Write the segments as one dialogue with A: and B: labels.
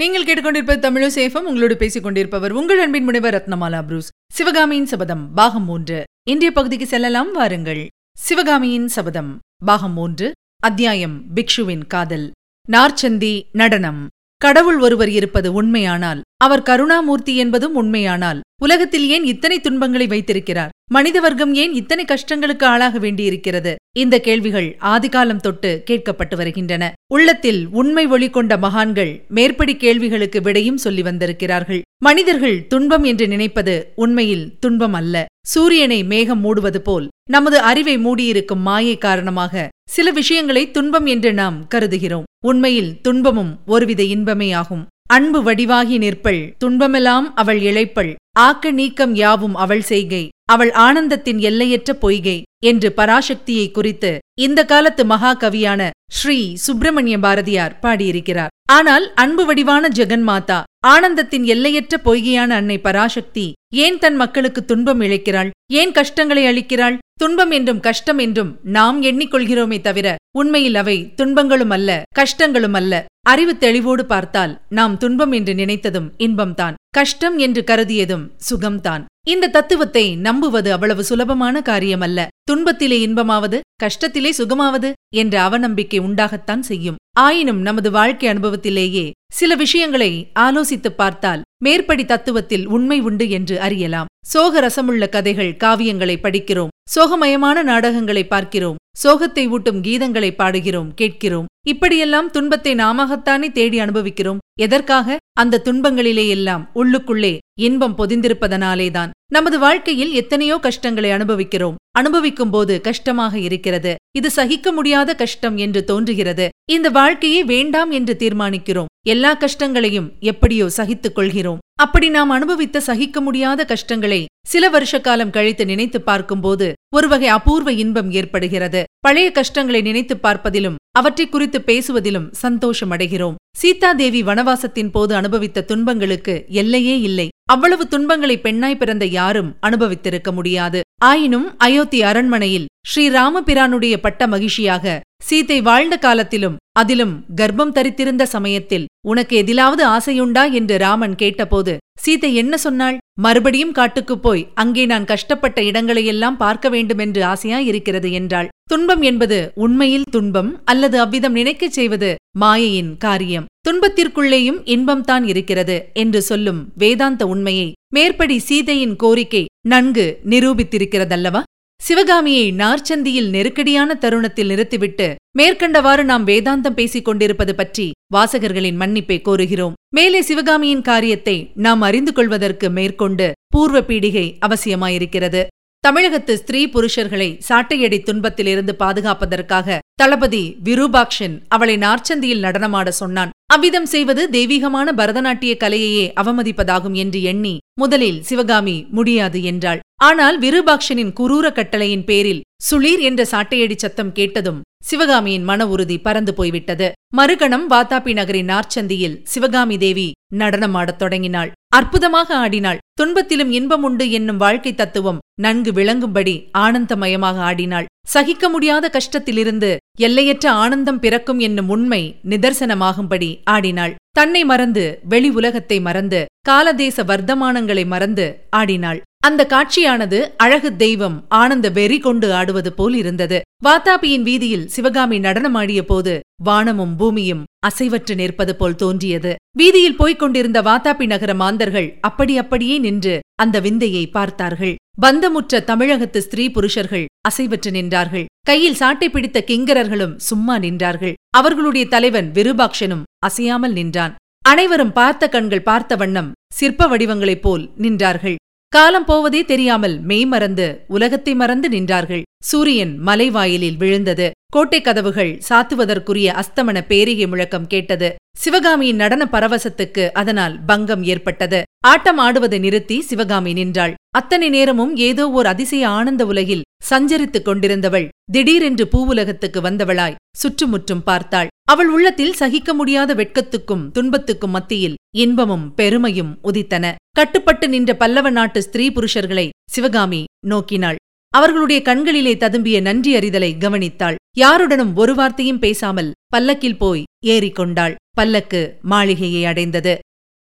A: நீங்கள் கேட்டுக்கொண்டிருப்பது தமிழோ சேஃபம். உங்களோடு பேசிக் கொண்டிருப்பவர் உங்கள் அன்பின் முனைவர் ரத்னமாலா புரூஸ். சிவகாமியின் சபதம் பாகம் மூன்று. இந்திய பகுதிக்கு செல்லலாம் வாருங்கள். சிவகாமியின் சபதம் பாகம் மூன்று. அத்தியாயம் பிக்ஷுவின் காதல். நார்ச்சந்தி நடனம். கடவுள் ஒருவர் இருப்பது உண்மையானால் அவர் கருணாமூர்த்தி என்பதும் உண்மையானால் உலகத்தில் ஏன் இத்தனை துன்பங்களை வைத்திருக்கிறார்? மனித வர்க்கம் ஏன் இத்தனை கஷ்டங்களுக்கு ஆளாக வேண்டியிருக்கிறது? இந்த கேள்விகள் ஆதிகாலம் தொட்டு கேட்கப்பட்டு வருகின்றன. உள்ளத்தில் உண்மை ஒளி கொண்ட மகான்கள் மேற்படி கேள்விகளுக்கு விடையும் சொல்லி வந்திருக்கிறார்கள். மனிதர்கள் துன்பம் என்று நினைப்பது உண்மையில் துன்பம் அல்ல. சூரியனை மேகம் மூடுவது போல் நமது அறிவை மூடியிருக்கும் மாயை காரணமாக சில விஷயங்களை துன்பம் என்று நாம் கருதுகிறோம். உண்மையில் துன்பமும் ஒருவித இன்பமே ஆகும். அன்பு வடிவாகி நிற்பள் துன்பமெல்லாம் அவள் இழைப்பள் ஆக்க நீக்கம் யாவும் அவள் செய்கை. அவள் ஆனந்தத்தின் எல்லையற்ற பொய்கை என்று பராசக்தியை குறித்து இந்த காலத்து மகாகவியான ஸ்ரீ சுப்பிரமணிய பாரதியார் பாடியிருக்கிறார். ஆனால் அன்பு வடிவான ஜெகன்மாதா ஆனந்தத்தின் எல்லையற்ற பொய்கையான அன்னை பராசக்தி ஏன் தன் மக்களுக்கு துன்பம் இழைக்கிறாள்? ஏன் கஷ்டங்களை அளிக்கிறாள் துன்பம் என்றும் கஷ்டம் என்றும் நாம் எண்ணிக்கொள்கிறோமே தவிர உண்மையில் அவை துன்பங்களும் அல்ல கஷ்டங்களும் அல்ல. அறிவு தெளிவோடு பார்த்தால் நாம் துன்பம் என்று நினைத்ததும் இன்பம்தான். கஷ்டம் என்று கருதியதும் சுகம்தான். இந்த தத்துவத்தை நம்புவது அவ்வளவு சுலபமான காரியமல்ல. துன்பத்திலே இன்பமாவது கஷ்டத்திலே சுகமாவது என்ற அவநம்பிக்கை உண்டாகத்தான் செய்யும். ஆயினும் நமது வாழ்க்கை அனுபவத்திலேயே சில விஷயங்களை ஆலோசித்துப் பார்த்தால் மேற்படி தத்துவத்தில் உண்மை உண்டு என்று அறியலாம். சோக ரசமுள்ள கதைகள் காவியங்களை படிக்கிறோம். சோகமயமான நாடகங்களை பார்க்கிறோம். சோகத்தை ஊட்டும் கீதங்களை பாடுகிறோம் கேட்கிறோம். இப்படியெல்லாம் துன்பத்தை நாமகத்தானே தேடி அனுபவிக்கிறோம். எதற்காக? அந்த துன்பங்களிலே எல்லாம் உள்ளுக்குள்ளே இன்பம் பொதிந்திருப்பதனாலேதான். நமது வாழ்க்கையில் எத்தனையோ கஷ்டங்களை அனுபவிக்கிறோம். அனுபவிக்கும் போது கஷ்டமாக இருக்கிறது. இது சகிக்க முடியாத கஷ்டம் என்று தோன்றுகிறது. இந்த வாழ்க்கையே வேண்டாம் என்று தீர்மானிக்கிறோம். எல்லா கஷ்டங்களையும் எப்படியோ சகித்துக் கொள்கிறோம். அப்படி நாம் அனுபவித்த சகிக்க முடியாத கஷ்டங்களை சில வருஷ காலம் கழித்து நினைத்து பார்க்கும்போது ஒருவகை அபூர்வ இன்பம் ஏற்படுகிறது. பழைய கஷ்டங்களை நினைத்து பார்ப்பதிலும் அவற்றை குறித்து பேசுவதிலும் சந்தோஷம் அடைகிறோம். சீதாதேவி வனவாசத்தின் போது அனுபவித்த துன்பங்களுக்கு எல்லையே இல்லை. அவ்வளவு துன்பங்களை பெண்ணாய் பிறந்த யாரும் அனுபவித்திருக்க முடியாது. ஆயினும் அயோத்தி அரண்மனையில் ஸ்ரீராமபிரானுடைய பட்ட மகிழ்ச்சியாக சீதை வாழ்ந்த காலத்திலும் அதிலும் கர்ப்பம் தரித்திருந்த சமயத்தில் உனக்கு எதிலாவது ஆசையுண்டா என்று ராமன் கேட்டபோது சீதை என்ன சொன்னாள்? மறுபடியும் காட்டுக்குப் போய் அங்கே நான் கஷ்டப்பட்ட இடங்களையெல்லாம் பார்க்க வேண்டுமென்று ஆசையாயிருக்கிறது என்றாள். துன்பம் என்பது உண்மையில் துன்பம் அல்லது அவ்விதம் நினைக்கச் செய்வது மாயையின் காரியம். துன்பத்திற்குள்ளேயும் இன்பம்தான் இருக்கிறது என்று சொல்லும் வேதாந்த உண்மையை மேற்படி சீதையின் கோரிக்கை நன்கு நிரூபித்திருக்கிறதல்லவா? சிவகாமியை நார்ச்சந்தியில் நெருக்கடியான தருணத்தில் நிறுத்திவிட்டு மேற்கண்டவாறு நாம் வேதாந்தம் பேசிக் கொண்டிருப்பது பற்றி வாசகர்களின் மன்னிப்பை கோருகிறோம். மேலே சிவகாமியின் காரியத்தை நாம் அறிந்து கொள்வதற்கு மேற்கொண்டு பூர்வ பீடிகை அவசியமாயிருக்கிறது. தமிழகத்து ஸ்திரீ புருஷர்களை சாட்டையடி துன்பத்திலிருந்து பாதுகாப்பதற்காக தளபதி விரூபாக்ஷன் அவளை நார்ச்சந்தியில் நடனமாட சொன்னான். அவ்விதம் செய்வது தெய்வீகமான பரதநாட்டிய கலையையே அவமதிப்பதாகும் என்று எண்ணி முதலில் சிவகாமி முடியாது என்றாள். ஆனால் விருபாக்ஷனின் குரூர கட்டளையின் பேரில் சுளீர் என்ற சாட்டையடி சத்தம் கேட்டதும் சிவகாமியின் மன உறுதி பறந்து போய்விட்டது. மறுகணம் வாத்தாபி நகரின் நார்ச்சந்தியில் சிவகாமி தேவி நடனமாடத் தொடங்கினாள். அற்புதமாக ஆடினாள். துன்பத்திலும் இன்பம் உண்டு என்னும் வாழ்க்கை தத்துவம் நன்கு விளங்கும்படி ஆனந்தமயமாக ஆடினாள். சகிக்க முடியாத கஷ்டத்திலிருந்து எல்லையற்ற ஆனந்தம் பிறக்கும் என்னும் உண்மை நிதர்சனமாகும்படி ஆடினாள். தன்னை மறந்து வெளி உலகத்தை மறந்து காலதேச வர்த்தமானங்களை மறந்து ஆடினாள். அந்த காட்சியானது அழகு தெய்வம் ஆனந்த வெறி கொண்டு ஆடுவது போல் இருந்தது. வாத்தாபியின் வீதியில் சிவகாமி நடனமாடிய போது வானமும் பூமியும் அசைவற்று நிற்பது போல் தோன்றியது. வீதியில் போய்க் கொண்டிருந்த வாத்தாபி நகர மாந்தர்கள் அப்படி அப்படியே நின்று அந்த விந்தையை பார்த்தார்கள். பந்தமுற்ற தமிழகத்து ஸ்திரீ புருஷர்கள் அசைவற்று நின்றார்கள். கையில் சாட்டை பிடித்த கிங்கரர்களும் சும்மா நின்றார்கள். அவர்களுடைய தலைவன் விருபாக்ஷனும் அசையாமல் நின்றான். அனைவரும் பார்த்த கண்கள் பார்த்த வண்ணம் சிற்ப வடிவங்களைப் போல் நின்றார்கள். காலம் போவதே தெரியாமல் மெய் மறந்து உலகத்தை மறந்து நின்றார்கள். சூரியன் மலைவாயிலில் விழுந்தது. கோட்டை கதவுகள் சாத்துவதற்குரிய அஸ்தமன பேரிகை முழக்கம் கேட்டது. சிவகாமியின் நடன பரவசத்துக்கு அதனால் பங்கம் ஏற்பட்டது. ஆட்டம் ஆடுவதை நிறுத்தி சிவகாமி நின்றாள். அத்தனை நேரமும் ஏதோ ஓர் அதிசய ஆனந்த உலகில் சஞ்சரித்துக் கொண்டிருந்தவள் திடீரென்று பூவுலகத்துக்கு வந்தவளாய் சுற்றுமுற்றும் பார்த்தாள். அவள் உள்ளத்தில் சகிக்க முடியாத வெட்கத்துக்கும் துன்பத்துக்கும் மத்தியில் இன்பமும் பெருமையும் உதித்தன. கட்டுப்பட்டு நின்ற பல்லவ நாட்டு ஸ்திரீ புருஷர்களை சிவகாமி நோக்கினாள். அவர்களுடைய கண்களிலே ததும்பிய நன்றி அறிதலை கவனித்தாள். யாருடனும் ஒரு வார்த்தையும் பேசாமல் பல்லக்கில் போய் ஏறிக்கொண்டாள். பல்லக்கு மாளிகையை அடைந்தது.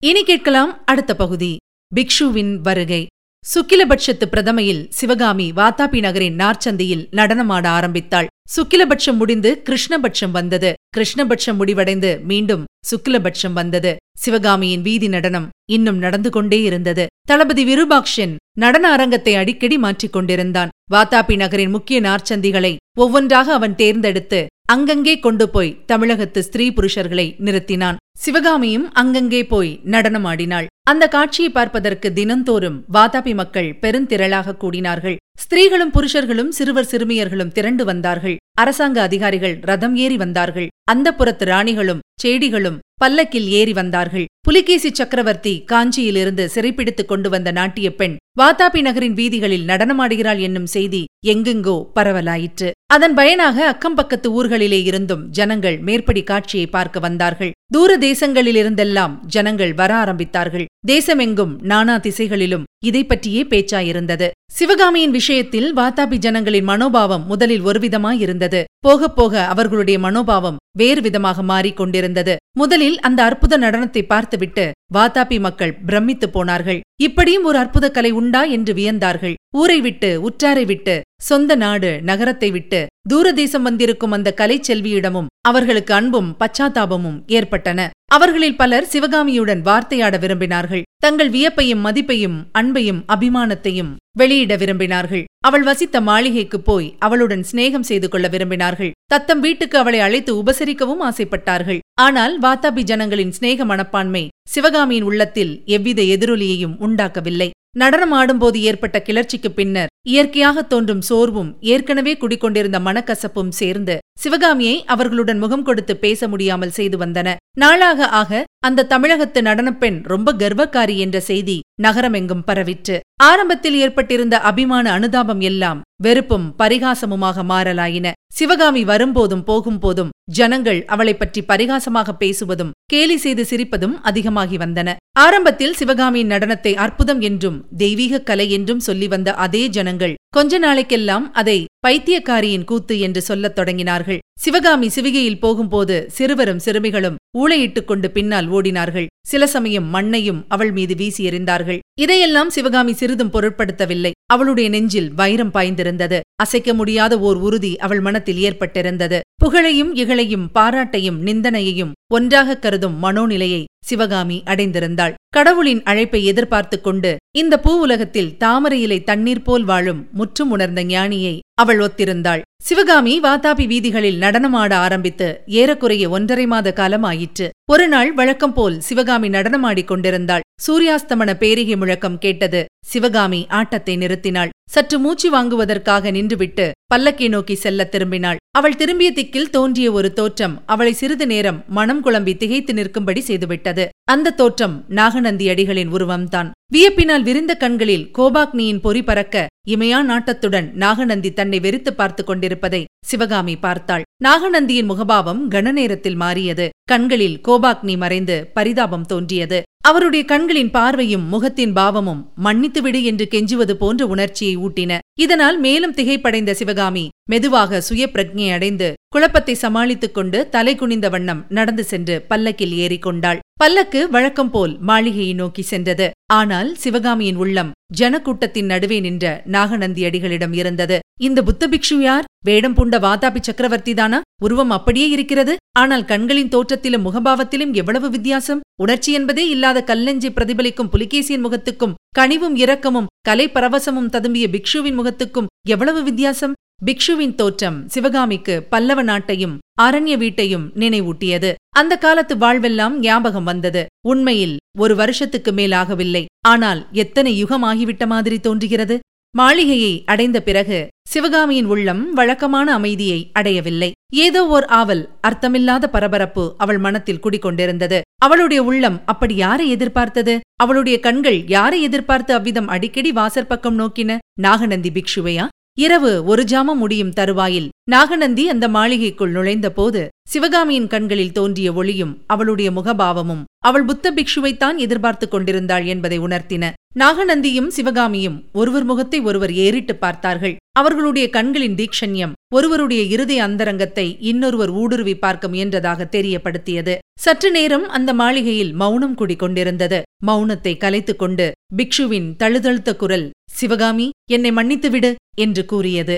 A: இனி கேட்கலாம் அடுத்த பகுதி. பிக்ஷுவின் வருகை. சுக்கிலபட்சத்து பிரதமையில் சிவகாமி வாத்தாபி நகரின் நார்ச்சந்தையில் நடனமாட ஆரம்பித்தாள். சுக்கிலபட்சம் முடிந்து கிருஷ்ணபட்சம் வந்தது. கிருஷ்ணபட்சம் முடிவடைந்து மீண்டும் சுக்கிலபட்சம் வந்தது. சிவகாமியின் வீதி நடனம் இன்னும் நடந்து கொண்டே இருந்தது. தளபதி விருபாக்ஷன் நடன அரங்கத்தை அடிக்கடி மாற்றிக் கொண்டிருந்தான். வாத்தாபி நகரின் முக்கிய நார்ச்சந்திகளை ஒவ்வொன்றாக அவன் தேர்ந்தெடுத்து அங்கங்கே கொண்டு போய் தமிழகத்து ஸ்திரீ புருஷர்களை நிறுத்தினான். சிவகாமியும் அங்கங்கே போய் நடனமாடினாள். அந்த காட்சியை பார்ப்பதற்கு தினந்தோறும் வாதாபி மக்கள் பெருந்திரளாக கூடினார்கள். ஸ்திரீகளும் புருஷர்களும் சிறுவர் சிறுமியர்களும் திரண்டு வந்தார்கள். அரசாங்க அதிகாரிகள் ரதம் ஏறி வந்தார்கள். அந்த புறத்து ராணிகளும் செடிகளும் பல்லக்கில் ஏறி வந்தார்கள். புலிகேசி சக்கரவர்த்தி காஞ்சியிலிருந்து சிறைப்பிடித்துக் கொண்டு வந்த நாட்டிய பெண் வாதாபி நகரின் வீதிகளில் நடனமாடுகிறாள் என்னும் செய்தி எங்கெங்கோ பரவலாயிற்று. அதன் பயனாக அக்கம் பக்கத்து ஊர்களிலே இருந்தும் ஜனங்கள் மேற்படி காட்சியை பார்க்க வந்தார்கள். தூர தேசங்களிலிருந்தெல்லாம் ஜனங்கள் வர ஆரம்பித்தார்கள். தேசமெங்கும் நானா திசைகளிலும் இதை பற்றியே பேச்சாயிருந்தது சிவகாமியின் விஷயத்தில் வாத்தாபி ஜனங்களின் மனோபாவம் முதலில் ஒருவிதமாயிருந்தது. போகப் போக அவர்களுடைய மனோபாவம் வேறு விதமாக மாறிக் கொண்டிருந்தது முதலில் அந்த அற்புத நடனத்தை பார்த்துவிட்டு வாத்தாபி மக்கள் பிரமித்துப் போனார்கள். இப்படியும் ஒரு அற்புத கலை உண்டா என்று வியந்தார்கள். ஊரை விட்டு உற்றாரை விட்டு சொந்த நாடு நகரத்தை விட்டு தூரதேசம் வந்திருக்கும் அந்த கலை செல்வியிடமும் அவர்களுக்கு அன்பும் பச்சாத்தாபமும் ஏற்பட்டன. அவர்களில் பலர் சிவகாமியுடன் வார்த்தையாட விரும்பினார்கள். தங்கள் வியப்பையும் மதிப்பையும் அன்பையும் அபிமானத்தையும் வெளியிட விரும்பினார்கள். அவள் வசித்த மாளிகைக்கு போய் அவளுடன் சிநேகம் செய்து கொள்ள விரும்பினார்கள். தத்தம் வீட்டுக்கு அவளை அழைத்து உபசரிக்கவும் ஆசைப்பட்டார்கள். ஆனால் வாத்தாபி ஜனங்களின் சிநேக மனப்பான்மை சிவகாமியின் உள்ளத்தில் எவ்வித எதிரொலியையும் உண்டாக்கவில்லை. நடனம் ஆடும்போது ஏற்பட்ட கிளர்ச்சிக்கு பின்னர் இயற்கையாக தோன்றும் சோர்வும் ஏற்கனவே குடிக்கொண்டிருந்த மனக்கசப்பும் சேர்ந்து சிவகாமியை அவர்களுடன் முகம் கொடுத்து பேச முடியாமல் செய்து வந்தன. நாளாக ஆக அந்த தமிழகத்து நடனப்பெண் ரொம்ப கர்வக்காரி என்ற செய்தி நகரமெங்கும் பரவிற்று. ஆரம்பத்தில் ஏற்பட்டிருந்த அபிமான அனுதாபம் எல்லாம் வெறுப்பும் பரிகாசமுமாக மாறலாயின. சிவகாமி வரும்போதும் போகும்போதும் ஜனங்கள் அவளைப் பற்றி பரிகாசமாக பேசுவதும் கேலி செய்து சிரிப்பதும் அதிகமாகி வந்தன. ஆரம்பத்தில் சிவகாமியின் நடனத்தை அற்புதம் என்றும் தெய்வீக கலை என்றும் சொல்லி வந்த அதே ஜனங்கள் கொஞ்ச நாளைக்கெல்லாம் அதை பைத்தியக்காரியின் கூத்து என்று சொல்லத் தொடங்கினார்கள். சிவகாமி சிவிகையில் போகும்போது சிறுவரும் சிறுமிகளும் ஊளையிட்டுக் கொண்டு பின்னால் ஓடினார்கள். சில சமயம் மண்ணையும் அவள் மீது வீசி எறிந்தார்கள். இதையெல்லாம் சிவகாமி சிறிதும் பொருட்படுத்தவில்லை. அவளுடைய நெஞ்சில் வைரம் பாய்ந்திருந்தது. அசைக்க முடியாத ஓர் உறுதி அவள் மனத்தில் ஏற்பட்டிருந்தது. புகழையும் இகழையும் பாராட்டையும் நிந்தனையையும் ஒன்றாக கருதும் மனோநிலையை சிவகாமி அடைந்திருந்தாள். கடவுளின் அழைப்பை எதிர்பார்த்துக் கொண்டு இந்த பூ உலகத்தில் தாமரையிலை தண்ணீர் போல் வாழும் முற்றும் உணர்ந்த ஞானியை அவள் ஒத்திருந்தாள். சிவகாமி வாதாபி வீதிகளில் நடனமாட ஆரம்பித்து ஏறக்குறைய ஒன்றரை மாத காலம் ஆயிற்று ஒரு நாள் வழக்கம் போல் சிவகாமி நடனமாடிக் கொண்டிருந்தாள். சூரியாஸ்தமன பேரிகை முழக்கம் கேட்டது சிவகாமி ஆட்டத்தை நிறுத்தினாள். சற்று மூச்சு வாங்குவதற்காக நின்றுவிட்டு பல்லக்கை நோக்கி செல்ல திரும்பினாள். அவள் திரும்பிய திக்கில் தோன்றிய ஒரு தோற்றம் அவளை சிறிது நேரம் மனம் குழம்பி திகைத்து நிற்கும்படி செய்துவிட்டது. அந்த தோற்றம் நாகநந்தி அடிகளின் உருவம்தான். வியப்பினால் விரிந்த கண்களில் கோபாக்னியின் பொறி பறக்க இமையா நாட்டத்துடன் நாகநந்தி தன்னை வெறித்து பார்த்து கொண்டிருப்பதை சிவகாமி பார்த்தாள். நாகநந்தியின் முகபாவம் கனநேரத்தில் மாறியது. கண்களில் கோபாக்னி மறைந்து பரிதாபம் தோன்றியது. அவருடைய கண்களின் பார்வையும் முகத்தின் பாவமும் மன்னித்துவிடு என்று கெஞ்சுவது போன்ற உணர்ச்சியை ஊட்டின இதனால் மேலும் திகைப்படைந்த சிவகாமி மெதுவாக சுய பிரஜை அடைந்து குழப்பத்தை சமாளித்துக் கொண்டு தலை குனிந்த வண்ணம் நடந்து சென்று பல்லக்கில் ஏறிக்கொண்டாள். பல்லக்கு வழக்கம் போல் மாளிகையை நோக்கி சென்றது. ஆனால் சிவகாமியின் உள்ளம் ஜனக்கூட்டத்தின் நடுவே நின்ற நாகநந்தி அடிகளிடம் இருந்தது. இந்த புத்த பிக்ஷு யார்? வேடம் பூண்ட வாதாபி சக்கரவர்த்தி தானா? உருவம் அப்படியே இருக்கிறது. ஆனால் கண்களின் தோற்றத்திலும் முகபாவத்திலும் எவ்வளவு வித்தியாசம்? உணர்ச்சி என்பதே இல்லாத கல்லெஞ்சி பிரதிபலிக்கும் புலிகேசியின் முகத்துக்கும் கனிவும் இரக்கமும் கலை பரவசமும் ததும்பிய பிக்ஷுவின் முகத்துக்கும் எவ்வளவு வித்தியாசம்? பிக்ஷுவின் தோற்றம் சிவகாமிக்கு பல்லவ நாட்டையும் அரண்ய வீட்டையும் நினைவூட்டியது. அந்த காலத்து வாழ்வெல்லாம் ஞாபகம் வந்தது. உண்மையில் ஒரு வருஷத்துக்கு மேல் ஆகவில்லை ஆனால் எத்தனை யுகம் ஆகிவிட்ட மாதிரி தோன்றுகிறது? மாளிகையை அடைந்த பிறகு சிவகாமியின் உள்ளம் வழக்கமான அமைதியை அடையவில்லை. ஏதோ ஓர் ஆவல் அர்த்தமில்லாத பரபரப்பு அவள் மனத்தில் குடிக்கொண்டிருந்தது அவளுடைய உள்ளம் அப்படி யாரை எதிர்பார்த்தது? அவளுடைய கண்கள் யாரை எதிர்பார்த்து அவ்விதம் அடிக்கடி வாசற்பக்கம் நோக்கின? நாகநந்தி பிக்ஷுவையா? இரவு ஒரு ஜாமம் முடியும் தருவாயில் நாகநந்தி அந்த மாளிகைக்குள் நுழைந்தபோது சிவகாமியின் கண்களில் தோன்றிய ஒளியும் அவளுடைய முகபாவமும் அவள் புத்த பிக்ஷுவைத்தான் எதிர்பார்த்துக் கொண்டிருந்தாள் என்பதை உணர்த்தின. நாகநந்தியும் சிவகாமியும் ஒருவர் முகத்தை ஒருவர் ஏறிட்டு பார்த்தார்கள். அவர்களுடைய கண்களின் தீக்ஷண்யம் ஒருவருடைய இருதய அந்தரங்கத்தை இன்னொருவர் ஊடுருவி பார்க்க முயன்றதாக தெரியப்படுத்தியது. சற்று நேரம் அந்த மாளிகையில் மௌனம் குடிக்கொண்டிருந்தது மௌனத்தை கலைத்துக் கொண்டு பிக்ஷுவின் தழுதழுத்த குரல் சிவகாமி என்னை மன்னித்துவிடு என்று கூறியது.